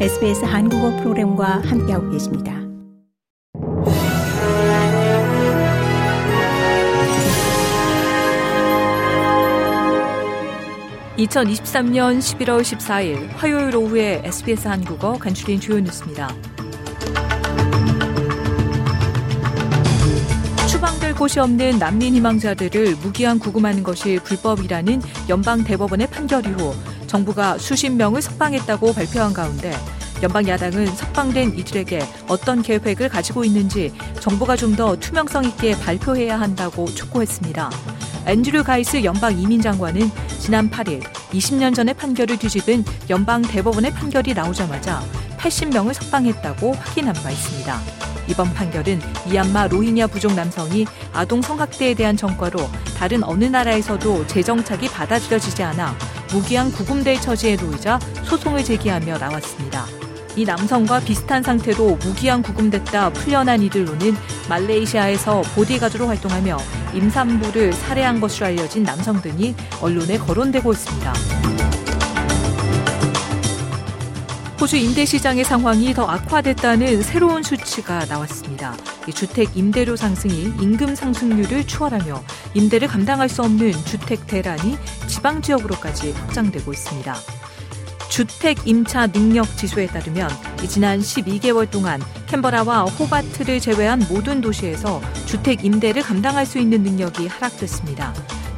SBS 한국어 프로그램과 함께하고 계십니다. (2023년 11월 14일) 화요일 오후에 SBS 한국어 간추린 주요 뉴스입니다. 추방될 곳이 없는 난민 희망자들을 무기한 구금하는 것이 불법이라는 연방 대법원의 판결 이후 정부가 수십 명을 석방했다고 발표한 가운데 연방 야당은 석방된 이들에게 어떤 계획을 가지고 있는지 정부가 좀 더 투명성 있게 발표해야 한다고 촉구했습니다. 앤드류 가이스 연방 이민 장관은 지난 8일 20년 전의 판결을 뒤집은 연방 대법원의 판결이 나오자마자 80명을 석방했다고 확인한 바 있습니다. 이번 판결은 미얀마 로힝야 부족 남성이 아동 성학대에 대한 전과로 다른 어느 나라에서도 재정착이 받아들여지지 않아 무기한 구금될 처지에 놓이자 소송을 제기하며 나왔습니다. 이 남성과 비슷한 상태로 무기한 구금됐다 풀려난 이들로는 말레이시아에서 보디가드로 활동하며 임산부를 살해한 것으로 알려진 남성 등이 언론에 거론되고 있습니다. 호주 임대 시장의 상황이 더 악화됐다는 새로운 수치가 나왔습니다. 주택 임대료 상승이 임금 상승률을 추월하며 임대를 감당할 수 없는 주택 대란이 지방 지역으로까지 확장되고 있습니다. 주택 임차 능력 지수에 따르면 지난 12개월 동안 캔버라와 호바트를 제외한 모든 도시에서 주택 임대를 감당할 수 있는 능력이 하락됐습니다.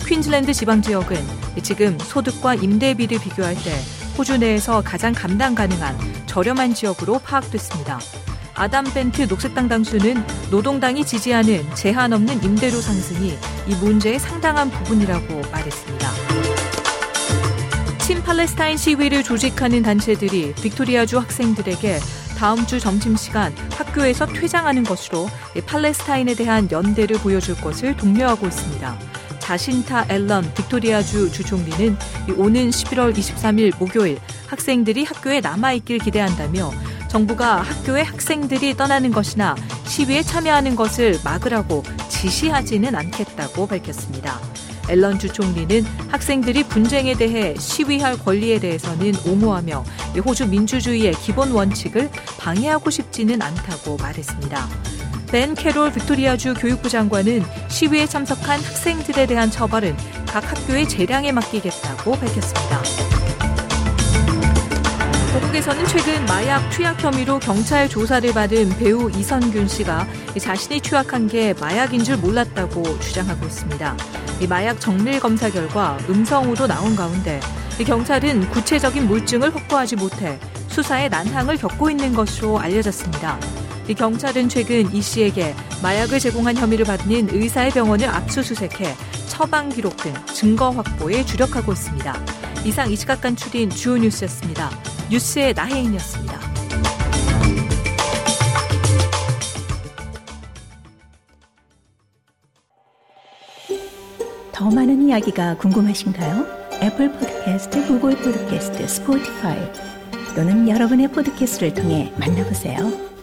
퀸즐랜드 지방 지역은 지금 소득과 임대비를 비교할 때 호주 내에서 가장 감당 가능한 저렴한 지역으로 파악됐습니다. 아담 벤트 녹색당 당수는 노동당이 지지하는 제한 없는 임대료 상승이 이 문제의 상당한 부분이라고 말했습니다. 친 팔레스타인 시위를 조직하는 단체들이 빅토리아주 학생들에게 다음 주 점심시간 학교에서 퇴장하는 것으로 팔레스타인에 대한 연대를 보여줄 것을 독려하고 있습니다. 자신타 앨런 빅토리아주 주총리는 오는 11월 23일 목요일 학생들이 학교에 남아있길 기대한다며 정부가 학교에 학생들이 떠나는 것이나 시위에 참여하는 것을 막으라고 지시하지는 않겠다고 밝혔습니다. 앨런 주총리는 학생들이 분쟁에 대해 시위할 권리에 대해서는 옹호하며 호주 민주주의의 기본 원칙을 방해하고 싶지는 않다고 말했습니다. 벤 캐롤 빅토리아주 교육부 장관은 시위에 참석한 학생들에 대한 처벌은 각 학교의 재량에 맡기겠다고 밝혔습니다. 미국에서는 최근 마약 투약 혐의로 경찰 조사를 받은 배우 이선균 씨가 자신이 투약한 게 마약인 줄 몰랐다고 주장하고 있습니다. 마약 정밀 검사 결과 음성으로 나온 가운데 경찰은 구체적인 물증을 확보하지 못해 수사에 난항을 겪고 있는 것으로 알려졌습니다. 경찰은 최근 이 씨에게 마약을 제공한 혐의를 받는 의사의 병원을 압수수색해 처방 기록 등 증거 확보에 주력하고 있습니다. 이상 이 시각 간추린 주요 뉴스였습니다. 뉴스의 나혜인이었습니다. 더 많은 이야기가 궁금하신가요? 애플 팟캐스트, 구글 팟캐스트, 스포티파이 또는 여러분의 팟캐스트를 통해 만나보세요.